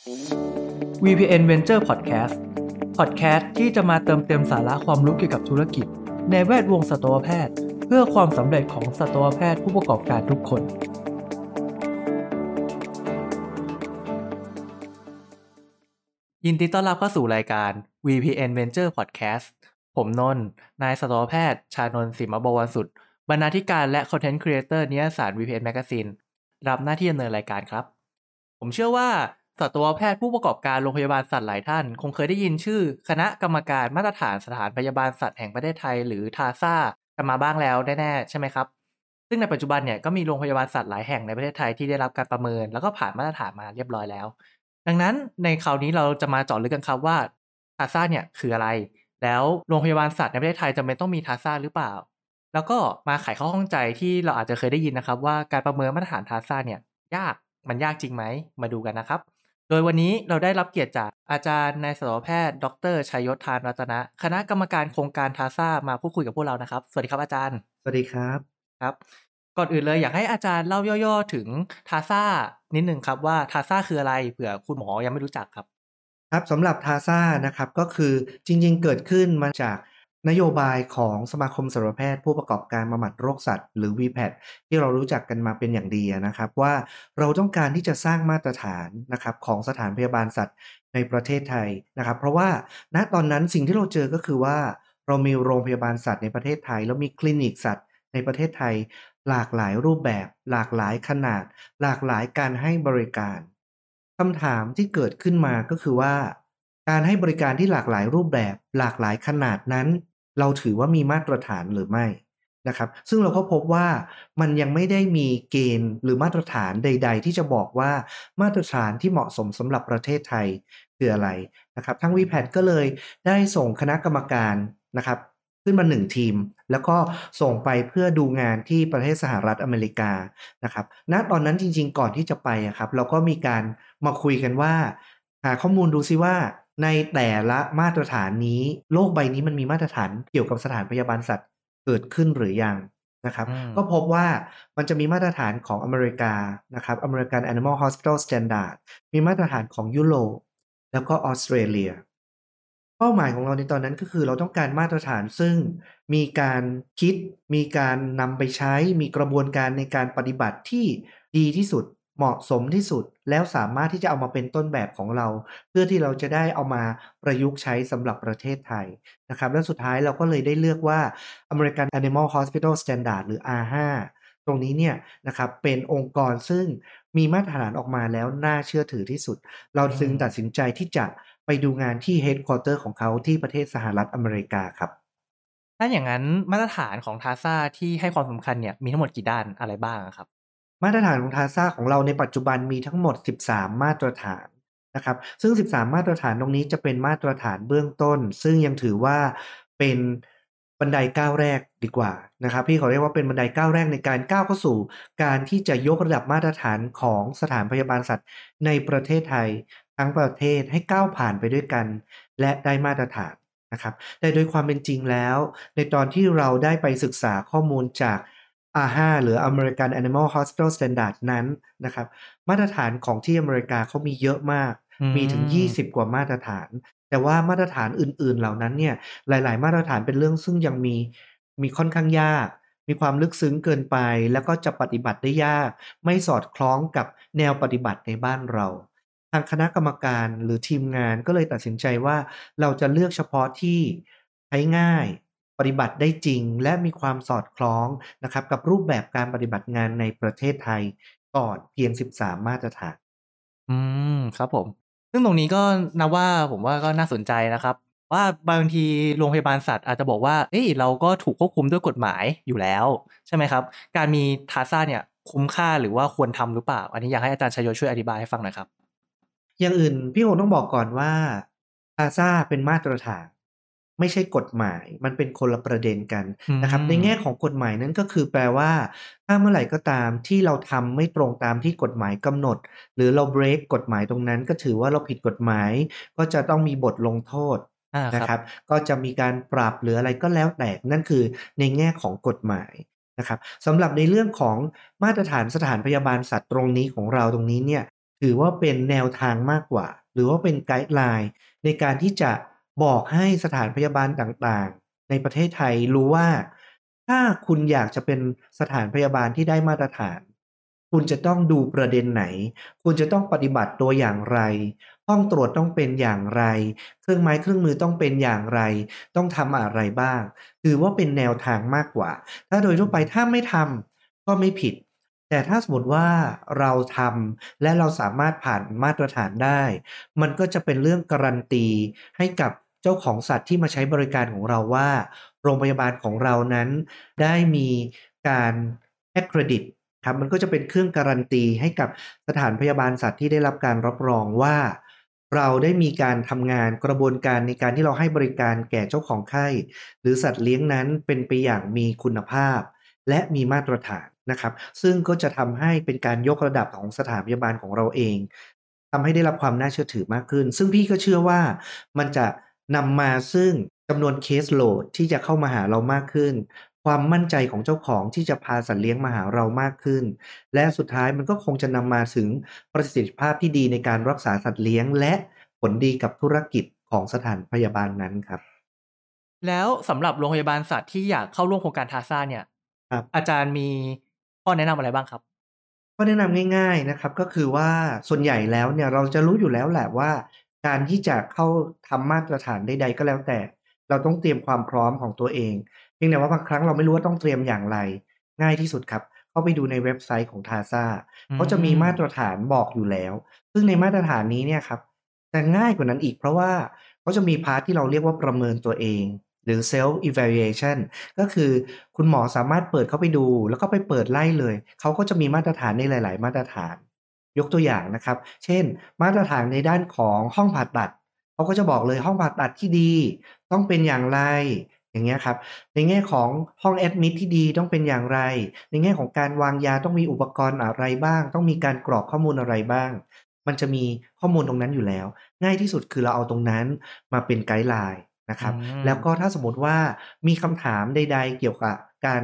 VPN Venture Podcast Podcast ที่จะมาเติมเต็มสาระความรู้เกี่ยวกับธุรกิจ ในแวดวงสัตวแพทย์ เพื่อความสำเร็จของสัตวแพทย์ผู้ประกอบการทุกคน ยินดีต้อนรับเข้าสู่รายการ VPN Venture Podcast ผมนนท์นายสัตวแพทย์ ชานนท์สิมบวรสุด บรรณาธิการและ Content Creator นิยสาร VPN Magazine รับหน้าที่ดำเนินรายการครับ ผมเชื่อว่า สัตวแพทย์ผู้ประกอบการโรงพยาบาลสัตว์หลายท่าน คงเคยได้ยินชื่อ คณะกรรมการมาตรฐานสถานพยาบาลสัตว์แห่งประเทศไทย หรือทาซ่ากันมาบ้างแล้วแน่ๆใช่ไหมครับ ซึ่งในปัจจุบันเนี่ยก็มีโรงพยาบาลสัตว์หลายแห่งในประเทศไทยที่ได้รับการประเมิน แล้วก็ผ่านมาตรฐานมาเรียบร้อยแล้ว ดังนั้นในคราวนี้เราจะมาเจาะลึกกันครับว่าทาซ่าเนี่ยคืออะไร แล้วโรงพยาบาลสัตว์ในประเทศไทยจำเป็นต้องมีทาซ่าหรือเปล่า แล้วก็มาไขข้อข้องใจที่เราอาจจะเคยได้ยินนะครับ ว่าการประเมินมาตรฐานทาซ่าเนี่ยยากมันยากจริงไหมมาดูกันนะครับ โดยวันนี้เราได้รับเกียรติจากอาจารย์นายสัตวแพทย์ ดรชัยยศทานรัตนะ คณะกรรมการโครงการทาซ่ามาพูดคุยกับพวกเรานะครับ สวัสดีครับอาจารย์ สวัสดีครับครับ ก่อนอื่นเลยอยากให้อาจารย์เล่าย่อๆถึงทาซ่านิดหนึ่งครับว่าทาซ่าคืออะไรเผื่อคุณหมอยังไม่รู้จักครับ ครับสำหรับทาซ่านะครับก็คือจริงๆ เกิดขึ้นมาจาก นโยบายของสมาคมสัตวแพทย์ผู้ประกอบการบำบัดโรคสัตว์ หรือ VPAT ที่เรารู้จักกันมาเป็นอย่างดีนะครับว่าเราต้องการที่จะสร้างมาตรฐานนะครับของสถานพยาบาลสัตว์ในประเทศไทยนะครับ เพราะว่าณตอนนั้นสิ่งที่เราเจอก็คือว่า เรามีโรงพยาบาลสัตว์ในประเทศไทย แล้วมีคลินิกสัตว์ในประเทศไทย หลากหลายรูปแบบ หลากหลายขนาด หลากหลายการให้บริการคำถามที่เกิดขึ้นมาก็คือว่า การให้บริการที่หลากหลายรูปแบบ หลากหลายขนาดนั้น เราถือว่ามีมาตรฐานหรือไม่นะครับ ซึ่งเราก็พบว่ามันยังไม่ได้มีเกณฑ์หรือมาตรฐานใด ๆ ที่จะบอกว่ามาตรฐานที่เหมาะสมสำหรับประเทศไทยคืออะไรนะครับ ทั้งวีแพดก็เลยได้ส่งคณะกรรมการนะครับ ขึ้นมาหนึ่งทีม แล้วก็ส่งไปเพื่อดูงานที่ประเทศสหรัฐอเมริกานะครับณตอนนั้นจริง ๆ ก่อนที่จะไปอะครับ เราก็มีการมาคุยกันว่า หาข้อมูลดูซิว่า ในแต่ละมาตรฐานนี้ โลกใบนี้มันมีมาตรฐานเกี่ยวกับสถานพยาบาลสัตว์เกิดขึ้นหรือยังนะครับอืมก็พบว่ามันจะมีมาตรฐานของอเมริกานะครับ American Animal Hospital Standard มีมาตรฐานของยุโรปแล้วก็ออสเตรเลีย เป้าหมายของเราในตอนนั้นก็คือเราต้องการมาตรฐานซึ่งมีการคิด มีการนำไปใช้ มีกระบวนการในการปฏิบัติที่ดีที่สุด เหมาะสมที่สุดแล้วสามารถที่จะเอามาเป็นต้นแบบของเรา เพื่อที่เราจะได้เอามาประยุกต์ใช้สำหรับประเทศไทยนะครับและสุดท้ายเราก็เลยได้เลือกว่า American Animal Hospital Standard หรือ R5 ตรงนี้เนี่ยนะครับเป็นองค์กรซึ่งมีมาตรฐานออกมาแล้วน่าเชื่อถือที่สุด เราจึงตัดสินใจที่จะไปดูงานที่ Headquarter ของเขาที่ประเทศสหรัฐอเมริกาครับถ้าอย่างนั้นมาตรฐานของทาซาที่ให้ความสำคัญเนี่ยมีทั้งหมดกี่ด้านอะไรบ้างครับ มาตรฐานของทาซ่าของเราในปัจจุบันมีทั้งหมด 13 มาตรฐานนะครับ ซึ่ง 13 มาตรฐานตรงนี้จะเป็นมาตรฐานเบื้องต้น ซึ่งยังถือว่าเป็นบันไดก้าวแรกดีกว่านะครับ พี่ขอเรียกว่าเป็นบันไดก้าวแรกในการก้าวเข้าสู่ การที่จะยกระดับมาตรฐานของสถานพยาบาลสัตว์ในประเทศไทยทั้งประเทศให้ก้าวผ่านไปด้วยกัน และได้มาตรฐานนะครับแต่โดยความเป็นจริงแล้ว ในตอนที่เราได้ไปศึกษาข้อมูลจาก R5 หรือ American Animal Hospital Standard นั้นนะครับ มาตรฐานของที่อเมริกาเขามีเยอะมากอืมมีถึง 20 กว่ามาตรฐาน แต่ว่ามาตรฐานอื่น ๆ เหล่านั้นเนี่ย หลาย ๆ มาตรฐานเป็นเรื่องซึ่งยังมีมีค่อนข้างยาก มีความลึกซึ้งเกินไป แล้วก็จะปฏิบัติได้ยาก ไม่สอดคล้องกับแนวปฏิบัติในบ้านเรา ทางคณะกรรมการหรือทีมงานก็เลยตัดสินใจว่าเราจะเลือกเฉพาะที่ใช้ง่าย ปฏิบัติได้จริง และมีความสอดคล้องนะครับกับรูปแบบการปฏิบัติงานในประเทศไทยก่อนเพียง 13 มาตรฐาน อืมครับผม ซึ่งตรงนี้ก็นับว่าผมว่าก็น่าสนใจนะครับ ว่าบางทีโรงพยาบาลสัตว์อาจจะบอกว่า เอ้ยเราก็ถูกควบคุมด้วยกฎหมายอยู่แล้ว ใช่ไหมครับ การมีทาซ่าเนี่ยคุ้มค่าหรือว่าควรทำหรือเปล่า อันนี้อยากให้อาจารย์ชัยโยช่วยอธิบายให้ฟังหน่อยครับ อย่างอื่นพี่โอต้องบอกก่อนว่าอาซาเป็นมาตรฐาน ไม่ใช่กฎหมาย มันเป็นคนละประเด็นกันนะครับอืมในแง่ของกฎหมายนั้นก็คือแปลว่า ถ้าเมื่อไหร่ก็ตามที่เราทำไม่ตรงตามที่กฎหมายกำหนด หรือเราเบรกกฎหมายตรงนั้น ก็ถือว่าเราผิดกฎหมาย ก็จะต้องมีบทลงโทษอ่านะคครัรับบก็จะมีการปรับหรืออะไรก็แล้วแต่นั่นคือในแง่ของกฎหมายนะครับสำหรับในเรื่องของมาตรฐานสถานพยาบาลสัตว์ตรงนี้ของเราตรงนี้เนี่ยถือว่าเป็นแนวทางมากกว่า หรือว่าเป็นไกด์ไลน์ในการที่จะ บอกให้สถานพยาบาลต่างๆ ในประเทศไทยรู้ว่า ถ้าคุณอยากจะเป็นสถานพยาบาลที่ได้มาตรฐาน คุณจะต้องดูประเด็นไหน คุณจะต้องปฏิบัติตัวอย่างไร ห้องตรวจต้องเป็นอย่างไร เครื่องไม้เครื่องมือต้องเป็นอย่างไร ต้องทำอะไรบ้าง ถือว่าเป็นแนวทางมากกว่า ถ้าโดยทั่วไปถ้าไม่ทำก็ไม่ผิดแต่ถ้าสมมติว่าเราทำและเราสามารถผ่านมาตรฐานได้ มันก็จะเป็นเรื่องการันตีให้กับ เจ้าของสัตว์ที่มาใช้บริการของเราว่า โรงพยาบาลของเรานั้น ได้มีการแอคเครดิตครับมันก็จะเป็นเครื่องการันตีให้กับสถานพยาบาลสัตว์ที่ได้รับการรับรองว่า เราได้มีการทำงานกระบวนการในการที่เราให้บริการแก่เจ้าของไข้ หรือสัตว์เลี้ยงนั้นเป็นไปอย่างมีคุณภาพ และมีมาตรฐานนะครับ ซึ่งก็จะทำให้เป็นการยกระดับของสถานพยาบาลของเราเองทำให้ได้รับความน่าเชื่อถือมากขึ้น ซึ่งพี่ก็เชื่อว่ามันจะ นำมาซึ่งจำนวนเคสโหลดที่จะเข้ามาหาเรามากขึ้น ความมั่นใจของเจ้าของที่จะพาสัตว์เลี้ยงมาหาเรามากขึ้น และสุดท้ายมันก็คงจะนำมาถึงประสิทธิภาพที่ดีในการรักษาสัตว์เลี้ยง และผลดีกับธุรกิจของสถานพยาบาลนั้นครับ แล้วสำหรับโรงพยาบาลสัตว์ที่อยากเข้าร่วมโครงการทาซ่าเนี่ยครับอาจารย์มีข้อแนะนำอะไรบ้างครับข้อแนะนำง่าย ๆนะครับก็คือว่าส่วนใหญ่แล้วเนี่ยเราจะรู้อยู่แล้วแหละว่า การที่จะเข้าทำมาตรฐานใดๆก็แล้วแต่ เราต้องเตรียมความพร้อมของตัวเองเพียงแต่ว่าบางครั้งเราไม่รู้ว่าต้องเตรียมอย่างไร ง่ายที่สุดครับ เข้าไปดูในเว็บไซต์ของทาซาเขาจะมีมาตรฐานบอกอยู่แล้ว ซึ่งในมาตรฐานนี้เนี่ยครับจะง่ายกว่านั้นอีกเพราะว่าเขาจะมีพาร์ทที่เราเรียกว่าประเมินตัวเองหรือ self evaluation ก็คือคุณหมอสามารถเปิดเข้าไปดู แล้วก็ไปเปิดไล่เลย เขาก็จะมีมาตรฐานในหลาย ๆ มาตรฐาน ยกตัวอย่างนะครับ เช่น มาตรฐานในด้านของห้องผ่าตัดเขาก็จะบอกเลยห้องผ่าตัดที่ดี ต้องเป็นอย่างไรอย่างเงี้ยครับ ในแง่ของห้องแอดมิดที่ดีต้องเป็นอย่างไร ในแง่ของการวางยาต้องมีอุปกรณ์อะไรบ้าง ต้องมีการกรอกข้อมูลอะไรบ้าง มันจะมีข้อมูลตรงนั้นอยู่แล้ว ง่ายที่สุดคือเราเอาตรงนั้นมาเป็นไกด์ไลน์นะครับอืมแล้วก็ถ้าสมมติว่ามีคำถามใด ๆ เกี่ยวกับการ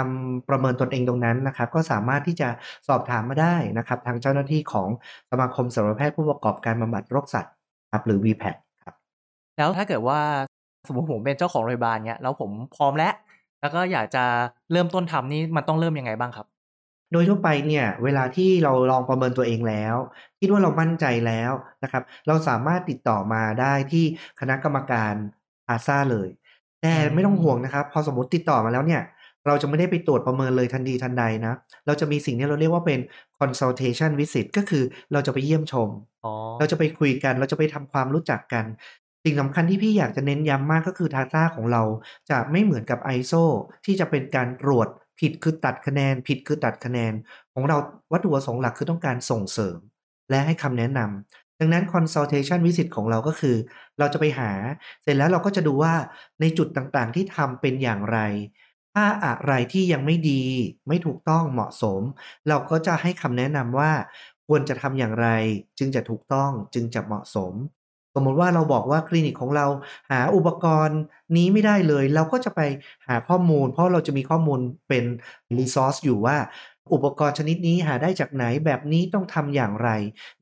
ทำประเมินตนเองตรงนั้นนะครับ ก็สามารถที่จะสอบถามมาได้นะครับ ทางเจ้าหน้าที่ของสมาคมสัตวแพทย์ผู้ประกอบการบำบัดโรคสัตว์ครับหรือ VPAT ครับแล้วถ้าเกิดว่าสมมติผมเป็นเจ้าของโรงพยาบาลเนี้ยแล้วผมพร้อมแล้ว แล้วก็อยากจะเริ่มต้นทำนี่มันต้องเริ่มยังไงบ้างครับ โดยทั่วไปเนี่ยเวลาที่เราลองประเมินตัวเองแล้ว คิดว่าเรามั่นใจแล้วนะครับ เราสามารถติดต่อมาได้ที่คณะกรรมการอาซาเลย แต่อืมไม่ต้องห่วงนะครับ พอสมมติติดต่อมาแล้วเนี่ย เราจะไม่ได้ไปตรวจประเมินเลยทันทีทันใดนะ เราจะมีสิ่งที่เราเรียกว่าเป็น consultation visit ก็คือเราจะไปเยี่ยมชมอ๋อเราจะไปคุยกัน เราจะไปทำความรู้จักกัน สิ่งสำคัญที่พี่อยากจะเน้นย้ำมากก็คือทาซ่าของเราจะไม่เหมือนกับ ISO ที่จะเป็นการตรวจผิดคือตัดคะแนน ผิดคือตัดคะแนน ของเราวัตถุประสงค์หลักคือต้องการส่งเสริม และให้คำแนะนำดังนั้น consultation visit ของเราก็คือ เราจะไปหา เสร็จแล้วเราก็จะดูว่าในจุดต่างๆ ที่ทำเป็นอย่างไร ถ้าอะไรที่ยังไม่ดีไม่ถูกต้องเหมาะสม เราก็จะให้คำแนะนำว่าควรจะทำอย่างไร จึงจะถูกต้องจึงจะเหมาะสม สมมติว่าเราบอกว่าคลินิกของเราหาอุปกรณ์นี้ไม่ได้เลย เราก็จะไปหาข้อมูล เพราะเราจะมีข้อมูลเป็น resource อยู่ว่าอุปกรณ์ชนิดนี้หาได้จากไหนแบบนี้ต้องทำอย่างไร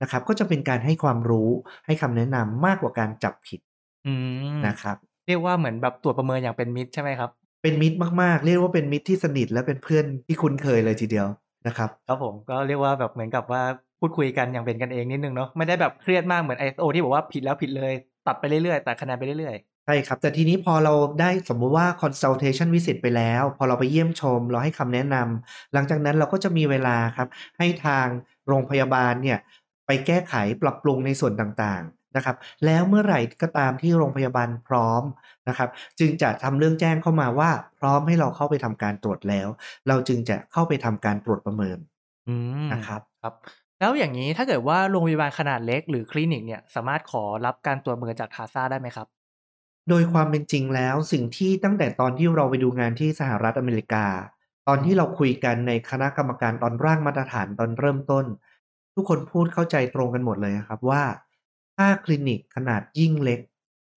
นะครับ ก็จะเป็นการให้ความรู้ให้คำแนะนำมากกว่าการจับผิดอืมนะครับ เรียกว่าเหมือนแบบตรวจประเมินอย่างเป็นมิตรใช่ไหมครับ เป็นมิตรมากๆ เรียกว่าเป็นมิตรที่สนิทและเป็นเพื่อนที่คุ้นเคยเลยทีเดียวนะครับครับผมก็เรียกว่าแบบเหมือนกับว่าพูดคุยกันอย่างเป็นกันเองนิดนึงเนาะไม่ได้แบบเครียดมากเหมือน ISO ที่บอกว่าผิดแล้วผิดเลย ตัดไปเรื่อยๆตัดคะแนนไปเรื่อยใช่ครับ แต่ทีนี้พอเราได้สมมุติว่า consultation visit ไปแล้ว พอเราไปเยี่ยมชม เราให้คำแนะนำหลังจากนั้นเราก็จะมีเวลาครับ ให้ทางโรงพยาบาลเนี่ยไปแก้ไขปรับปรุงในส่วนต่างๆ นะครับแล้วเมื่อไหร่ก็ตามที่โรงพยาบาลพร้อมนะครับจึงจะทำเรื่องแจ้งเข้ามาว่าพร้อมให้เราเข้าไปทำการตรวจแล้ว เราจึงจะเข้าไปทำการตรวจประเมินๆอืมนะครับครับ แล้วอย่างนี้ถ้าเกิดว่าโรงพยาบาลขนาดเล็กหรือคลินิกเนี่ยสามารถขอรับการตรวจประเมินจากทาซ่าได้ไหมครับ โดยความเป็นจริงแล้วสิ่งที่ตั้งแต่ตอนที่เราไปดูงานที่สหรัฐอเมริกา ตอนที่เราคุยกันในคณะกรรมการตอนร่างมาตรฐานตอนเริ่มต้น ทุกคนพูดเข้าใจตรงกันหมดเลยนะครับว่า ถ้าคลินิกขนาดยิ่งเล็ก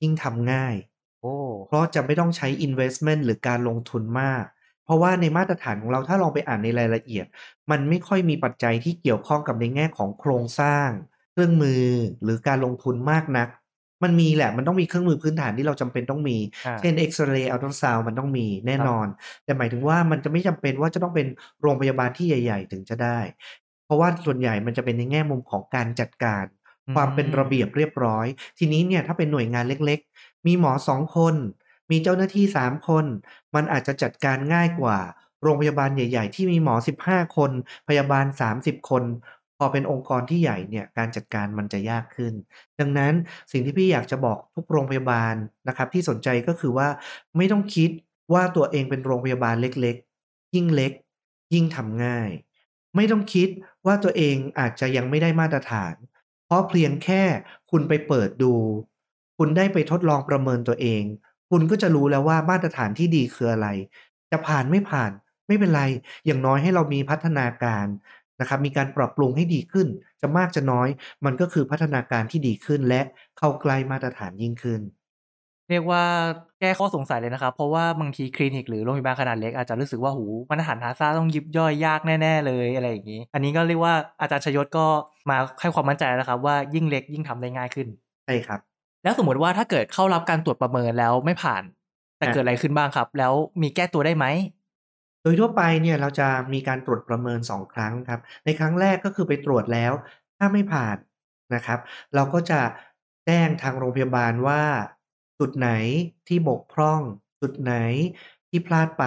ยิ่งทำง่าย โอ้เพราะจะไม่ต้องใช้ investment หรือการลงทุนมาก เพราะว่าในมาตรฐานของเราถ้าลองไปอ่านในรายละเอียด มันไม่ค่อยมีปัจจัยที่เกี่ยวข้องกับในแง่ของโครงสร้าง เครื่องมือหรือการลงทุนมากนัก มันมีแหละมันต้องมีเครื่องมือพื้นฐานที่เราจำเป็นต้องมีอ่าเช่นเอ็กซเรย์อัลตราซาวมันต้องมีแน่นอน แต่หมายถึงว่ามันจะไม่จำเป็นว่าจะต้องเป็นโรงพยาบาลที่ใหญ่ ๆ ถึงจะได้ เพราะว่าส่วนใหญ่มันจะเป็นในแง่มุมของการจัดการ ความเป็นระเบียบเรียบร้อย ทีนี้เนี่ยถ้าเป็นหน่วยงานเล็กๆ มีหมอสองคน มีเจ้าหน้าที่สามคน มันอาจจะจัดการง่ายกว่า โรงพยาบาลใหญ่ ๆ ที่มีหมอ15คน พยาบาล30คน พอเป็นองค์กรที่ใหญ่เนี่ยการจัดการมันจะยากขึ้น ดังนั้นสิ่งที่พี่อยากจะบอกทุกโรงพยาบาลนะครับ ที่สนใจก็คือว่าไม่ต้องคิดว่าตัวเองเป็นโรงพยาบาลเล็กๆ ยิ่งเล็ก ยิ่งทำง่าย ไม่ต้องคิดว่าตัวเองอาจจะยังไม่ได้มาตรฐาน ราะเพียงแค่คุณไปเปิดดู คุณได้ไปทดลองประเมินตัวเอง คุณก็จะรู้แล้วว่ามาตรฐานที่ดีคืออะไร จะผ่านไม่ผ่านไม่เป็นไร อย่างน้อยให้เรามีพัฒนาการนะครับ มีการปรับปรุงให้ดีขึ้น จะมากจะน้อย มันก็คือพัฒนาการที่ดีขึ้นและเข้าใกล้มาตรฐานยิ่งขึ้น เรียกว่าแก้ข้อสงสัยเลยนะครับ เพราะว่าบางทีคลินิกหรือโรงพยาบาลขนาดเล็กอาจจะรู้สึกว่าหูมาตรฐานทาซ่าต้องยิบย่อยยากแน่ๆเลยอะไรอย่างนี้ อันนี้ก็เรียกว่าอาจารย์ชยศก็มาให้ความมั่นใจแล้วนะครับ ว่ายิ่งเล็กยิ่งทำได้ง่ายขึ้นใช่ครับ แล้วสมมติว่าถ้าเกิดเข้ารับการตรวจประเมินแล้วไม่ผ่าน แต่อะเกิดอะไรขึ้นบ้างครับ แล้วมีแก้ตัวได้ไหมโดยทั่วไปเนี่ยเราจะมีการตรวจประเมิน 2 ครั้งครับ ในครั้งแรกก็คือไปตรวจแล้ว ถ้าไม่ผ่านนะครับ เราก็จะแจ้งทางโรงพยาบาลว่า จุดไหนที่บกพร่อง จุดไหนที่พลาดไป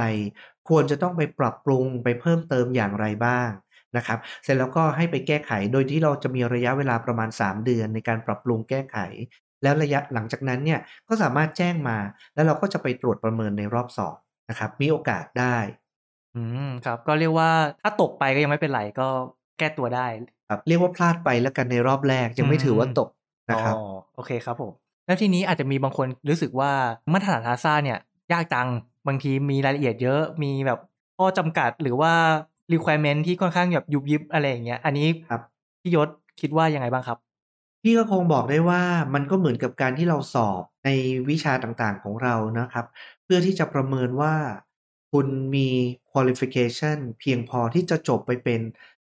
ควรจะต้องไปปรับปรุงไปเพิ่มเติมอย่างไรบ้างนะครับ เสร็จแล้วก็ให้ไปแก้ไขโดยที่เราจะมีระยะเวลาประมาณ 3 เดือนในการปรับปรุงแก้ไข แล้วระยะหลังจากนั้นเนี่ยก็สามารถแจ้งมา แล้วเราก็จะไปตรวจประเมินในรอบสองนะครับ มีโอกาสได้ อืมครับ ก็เรียกว่าถ้าตกไปก็ยังไม่เป็นไรก็แก้ตัวได้ ครับ เรียกว่าพลาดไปแล้วกันในรอบแรกยังไม่ถือว่าตกนะครับอ๋อโอเคครับผม แล้วทีนี้อาจจะมีบางคนรู้สึกว่ามาตรฐานทาซ่าเนี่ย ยากจังบางทีมีรายละเอียดเยอะมีแบบข้อจำกัดหรือว่า requirement ที่ค่อนข้างแบบยุบยิบอะไรอย่างเงี้ยอันนี้ครับพี่ยศคิดว่ายังไงบ้างครับ พี่ก็คงบอกได้ว่ามันก็เหมือนกับการที่เราสอบในวิชาต่างๆของเรานะครับ เพื่อที่จะประเมินว่าคุณมี qualification เพียงพอที่จะจบไปเป็น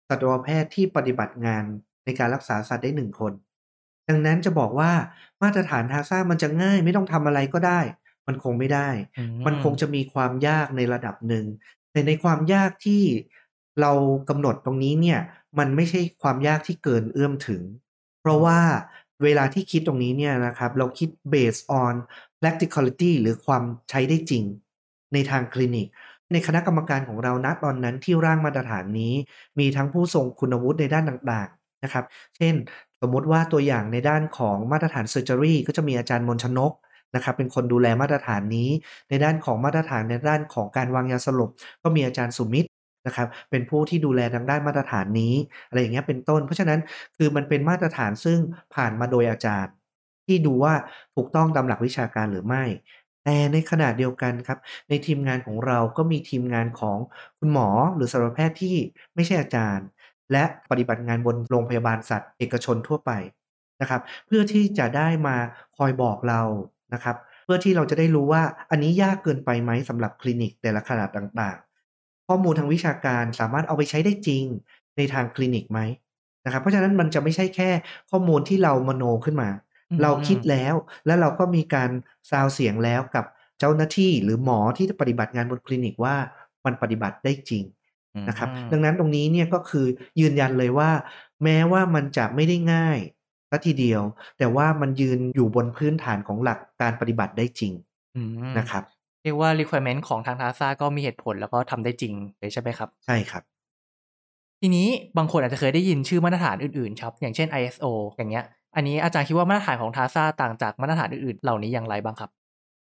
สัตวแพทย์ที่ปฏิบัติงานในการรักษาสัตว์ได้หนึ่งคน ดังนั้นจะบอกว่ามาตรฐานทาซ่ามันจะง่ายไม่ต้องทำอะไรก็ได้ มันคงไม่ได้อืมมันคงจะมีความยากในระดับหนึ่งแต่ในความยากที่เรากำหนดตรงนี้เนี่ย มันไม่ใช่ความยากที่เกินเอื้อมถึง เพราะว่าเวลาที่คิดตรงนี้เนี่ยนะครับ เราคิด based on practicality หรือความใช้ได้จริง ในทางคลินิก ในคณะกรรมการของเราณตอนนั้นที่ร่างมาตรฐานนี้ มีทั้งผู้ทรงคุณวุฒิในด้านต่างๆนะครับ เช่น สมมุติว่าตัวอย่างในด้านของมาตรฐานเซอร์เจอรี่ก็จะมีอาจารย์มนชนกนะครับเป็นคนดูแลมาตรฐานนี้ ในด้านของมาตรฐานในด้านของการวางยาสลบ ก็มีอาจารย์สุมิตรนะครับเป็นผู้ที่ดูแลทางด้านมาตรฐานนี้อะไรอย่างเงี้ยเป็นต้น เพราะฉะนั้นคือมันเป็นมาตรฐานซึ่งผ่านมาโดยอาจารย์ ที่ดูว่าถูกต้องตามหลักวิชาการหรือไม่ แต่ในขณะเดียวกันครับ ในทีมงานของเราก็มีทีมงานของคุณหมอหรือสัตวแพทย์ที่ไม่ใช่อาจารย์ และปฏิบัติงานบนโรงพยาบาลสัตว์เอกชนทั่วไปนะครับ เพื่อที่จะได้มาคอยบอกเรานะครับ เพื่อที่เราจะได้รู้ว่าอันนี้ยากเกินไปไหมสำหรับคลินิกแต่ละขนาดต่างๆ ข้อมูลทางวิชาการสามารถเอาไปใช้ได้จริงในทางคลินิกไหมนะครับ เพราะฉะนั้นมันจะไม่ใช่แค่ข้อมูลที่เรามโนขึ้นมาอืมเราคิดแล้วแล้วเราก็มีการซาวเสียงแล้วกับเจ้าหน้าที่หรือหมอที่ปฏิบัติงานบนคลินิกว่ามันปฏิบัติได้จริง นะครับอืมดังนั้นตรงนี้เนี่ยก็คือยืนยันเลยว่า แม้ว่ามันจะไม่ได้ง่ายสัทีเดียว แต่ว่ามันยืนอยู่บนพื้นฐานของหลักการปฏิบัติได้จริงอืมนะครับเรียกว่า requirement ของทางทาซ่าก็มีเหตุผลแล้วก็ทำได้จริงเลยใช่ไหมครับ ใช่ครับ ทีนี้บางคนอาจจะเคยได้ยินชื่อมาตรฐานอื่นๆครับอย่างเช่น ISO อย่างเงี้ย อันนี้อาจารย์คิดว่ามาตรฐานของทาซ่าต่างจากมาตรฐานอื่นๆ เหล่านี้อย่างไรบ้างครับ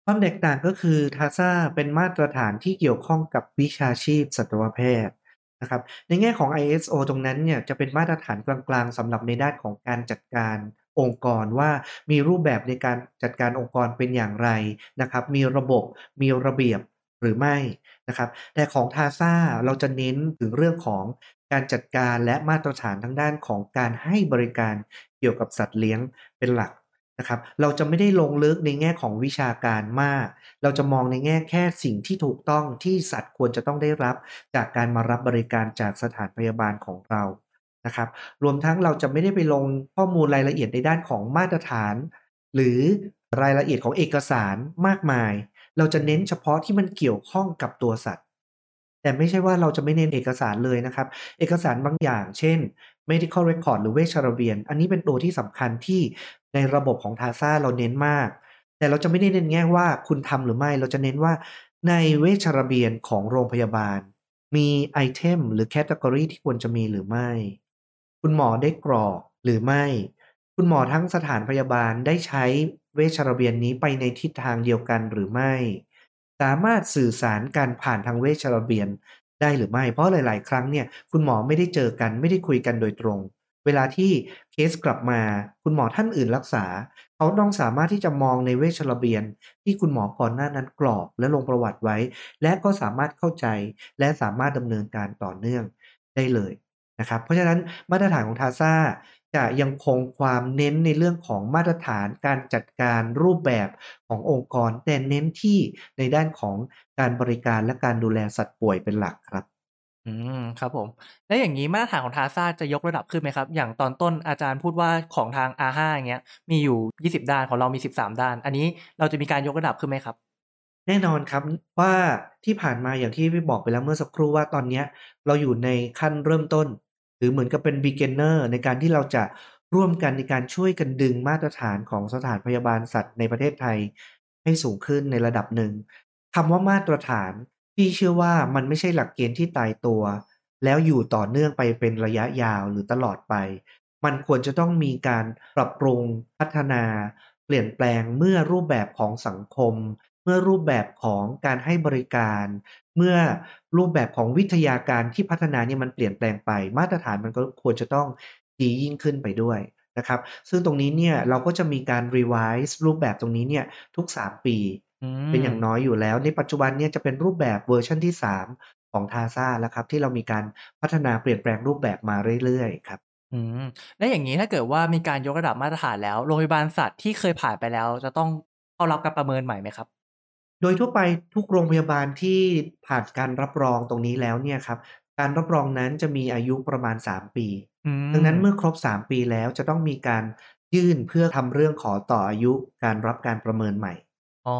ความแตกต่างก็คือทาซ่าเป็นมาตรฐานที่เกี่ยวข้องกับวิชาชีพสัตวแพทย์นะครับในแง่ของ ISO ตรงนั้นเนี่ยจะเป็นมาตรฐานกลางๆสำหรับในด้านของการจัดการองค์กรว่ามีรูปแบบในการจัดการองค์กรเป็นอย่างไรนะครับ มีระบบมีระเบียบหรือไม่นะครับ แต่ของทาซ่าเราจะเน้นถึงเรื่องของการจัดการและมาตรฐานทางด้านของการให้บริการเกี่ยวกับสัตว์เลี้ยงเป็นหลัก นะครับเราจะไม่ได้ลงลึกในแง่ของวิชาการมาก เราจะมองในแง่แค่สิ่งที่ถูกต้องที่สัตว์ควรจะต้องได้รับ จากการมารับบริการจากสถานพยาบาลของเรานะครับรวมทั้งเราจะไม่ได้ไปลงข้อมูลรายละเอียดในด้านของมาตรฐาน หรือรายละเอียดของเอกสารมากมาย เราจะเน้นเฉพาะที่มันเกี่ยวข้องกับตัวสัตว์ แต่ไม่ใช่ว่าเราจะไม่เน้นเอกสารเลยนะครับ เอกสารบางอย่าง เช่น medical record หรือเวชระเบียน อันนี้เป็นตัวที่สำคัญที่ ในระบบของทาซ่าเราเน้นมาก แต่เราจะไม่ได้เน้นแง่ว่าคุณทำหรือไม่เราจะเน้นว่าในเวชระเบียนของโรงพยาบาล มีไอเทมหรือแคตตากรีที่ควรจะมีหรือไม่ คุณหมอได้กรอกหรือไม่ คุณหมอทั้งสถานพยาบาลได้ใช้เวชระเบียนนี้ไปในทิศทางเดียวกันหรือไม่ สามารถสื่อสารกันผ่านทางเวชระเบียนได้หรือไม่ เพราะหลาย ๆ ครั้งเนี่ยคุณหมอไม่ได้เจอกันไม่ได้คุยกันโดยตรง เวลาที่เคสกลับมา คุณหมอท่านอื่นรักษา เขาต้องสามารถที่จะมองในเวชระเบียน ที่คุณหมอก่อนหน้านั้นกรอกและลงประวัติไว้ และก็สามารถเข้าใจ และสามารถดำเนินการต่อเนื่องได้เลยนะครับ เพราะฉะนั้นมาตรฐานของทาซ่าจะยังคงความเน้นในเรื่องของมาตรฐานการจัดการรูปแบบขององค์กร แต่เน้นที่ในด้านของการบริการและการดูแลสัตว์ป่วยเป็นหลักครับ อืม ครับผม แล้วอย่างนี้มาตรฐานของทาซาจะยกระดับขึ้นไหมครับ อย่างตอนต้นอาจารย์พูดว่าของทาง R5 อย่างเงี้ย มีอยู่ 20 ด้านของเรามี 13 ด้าน อันนี้เราจะมีการยกระดับขึ้นไหมครับ แน่นอนครับว่าที่ผ่านมาอย่างที่พี่บอกไปแล้วเมื่อสักครู่ว่าตอนเนี้ยเราอยู่ในขั้นเริ่มต้น หรือเหมือนกับเป็น beginner ในการที่เราจะร่วมกันในการช่วยกันดึงมาตรฐานของสถานพยาบาลสัตว์ในประเทศไทย ให้สูงขึ้นในระดับหนึ่งคำว่ามาตรฐาน พี่เชื่อว่ามันไม่ใช่หลักเกณฑ์ที่ตายตัว แล้วอยู่ต่อเนื่องไปเป็นระยะยาวหรือตลอดไป มันควรจะต้องมีการปรับปรุงพัฒนา เปลี่ยนแปลงเมื่อรูปแบบของสังคม เมื่อรูปแบบของการให้บริการ เมื่อรูปแบบของวิทยาการที่พัฒนาเนี่ยมันเปลี่ยนแปลงไป มาตรฐานมันก็ควรจะต้องดียิ่งขึ้นไปด้วยนะครับ ซึ่งตรงนี้เนี่ยเราก็จะมีการ revise รูปแบบตรงนี้เนี่ยทุก 3 ปี เป็นอย่างน้อยอยู่แล้ว ในปัจจุบันเนี่ยจะเป็นรูปแบบเวอร์ชันที่ 3 ของทาซ่าแล้วครับ ที่เรามีการพัฒนาเปลี่ยนแปลงรูปแบบมาเรื่อยๆครับอืมแล้วอย่างนี้ถ้าเกิดว่ามีการยกระดับมาตรฐานแล้วโรงพยาบาลสัตว์ที่เคยผ่านไปแล้ว จะต้องเข้ารับการประเมินใหม่ไหมครับ โดยทั่วไปทุกโรงพยาบาลที่ผ่านการรับรองตรงนี้แล้วเนี่ยครับการรับรองนั้นจะมีอายุประมาณ 3 ปีอืมดังนั้นเมื่อครบ 3 ปีแล้วจะต้องมีการยื่นเพื่อทำเรื่องขอต่ออายุการรับการประเมินใหม่ อ๋อ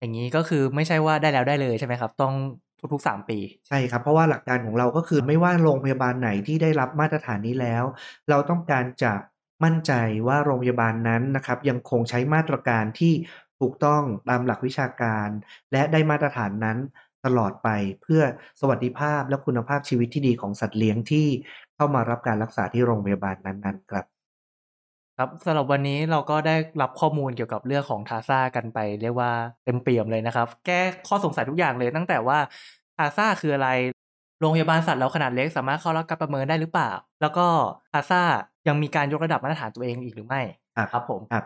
อย่างนี้ก็คือไม่ใช่ว่าได้แล้วได้เลยใช่ไหมครับ ต้องทุกๆสามปี ใช่ครับ เพราะว่าหลักการของเราก็คือไม่ว่าโรงพยาบาลไหนที่ได้รับมาตรฐานนี้แล้ว เราต้องการจะมั่นใจว่าโรงพยาบาลนั้นนะครับยังคงใช้มาตรการที่ถูกต้องตามหลักวิชาการ และได้มาตรฐานนั้นตลอดไปเพื่อสวัสดิภาพและคุณภาพชีวิตที่ดีของสัตว์เลี้ยงที่เข้ามารับการรักษาที่โรงพยาบาลนั้นๆครับ ครับ สำหรับวันนี้เราก็ได้รับข้อมูลเกี่ยวกับเรื่องของทาซ่ากันไป เรียกว่าเต็มเปี่ยมเลยนะครับ แก้ข้อสงสัยทุกอย่างเลย ตั้งแต่ว่าทาซ่าคืออะไร โรงพยาบาลสัตว์เราขนาดเล็กสามารถเข้ารับการประเมินได้หรือเปล่า แล้วก็ทาซ่ายังมีการยกระดับมาตรฐานตัวเองอีกหรือไม่ครับครับผมครับ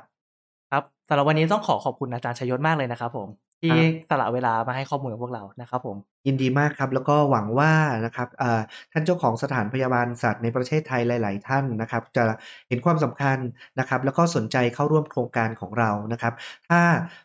ครับสำหรับวันนี้ต้องขอขอบคุณอาจารย์ชยศมากเลยนะครับผม ที่ครับสละเวลามาให้ข้อมูลกับพวกเรานะครับผมยินดีมากครับ แล้วก็หวังว่านะครับเอ่อท่านเจ้าของสถานพยาบาลสัตว์ในประเทศไทยหลาย ๆ ท่านนะครับ จะเห็นความสำคัญนะครับ แล้วก็สนใจเข้าร่วมโครงการของเรานะครับ ถ้า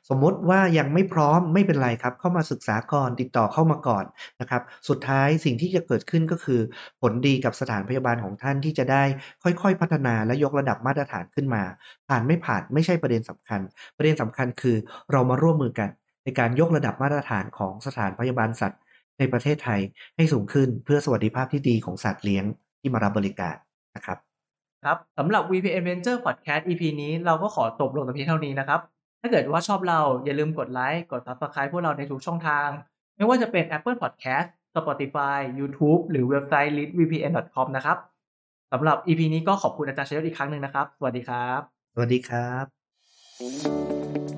สมมุติว่ายังไม่พร้อมไม่เป็นไรครับ เข้ามาศึกษาก่อนติดต่อเข้ามาก่อนนะครับ สุดท้ายสิ่งที่จะเกิดขึ้นก็คือ ผลดีกับสถานพยาบาลของท่านที่จะได้ค่อย ๆ พัฒนาและยกระดับมาตรฐานขึ้นมา ผ่านไม่ผ่านไม่ใช่ประเด็นสำคัญ ประเด็นสำคัญคือเรามาร่วมมือกัน ในการยกระดับมาตรฐานของสถานพยาบาลสัตว์ ในประเทศไทยให้สูงขึ้นเพื่อสวัสดิภาพที่ดีของสัตว์เลี้ยงที่มารับบริการนะครับครับสำหรับ VPN Venture Podcast EP นี้เราก็ขอจบลงแต่เพียงเท่านี้นะครับ ถ้าเกิดว่าชอบเราอย่าลืมกดไลค์กด Subscribe พวกเราในทุกช่องทาง ไม่ว่าจะเป็น Apple Podcast Spotify YouTube หรือเว็บไซต์ leadvpn.com นะครับสำหรับ EP นี้ก็ขอบคุณอาจารย์ชยศอีกครั้งหนึ่งนะครับ สวัสดีครับ สวัสดีครับ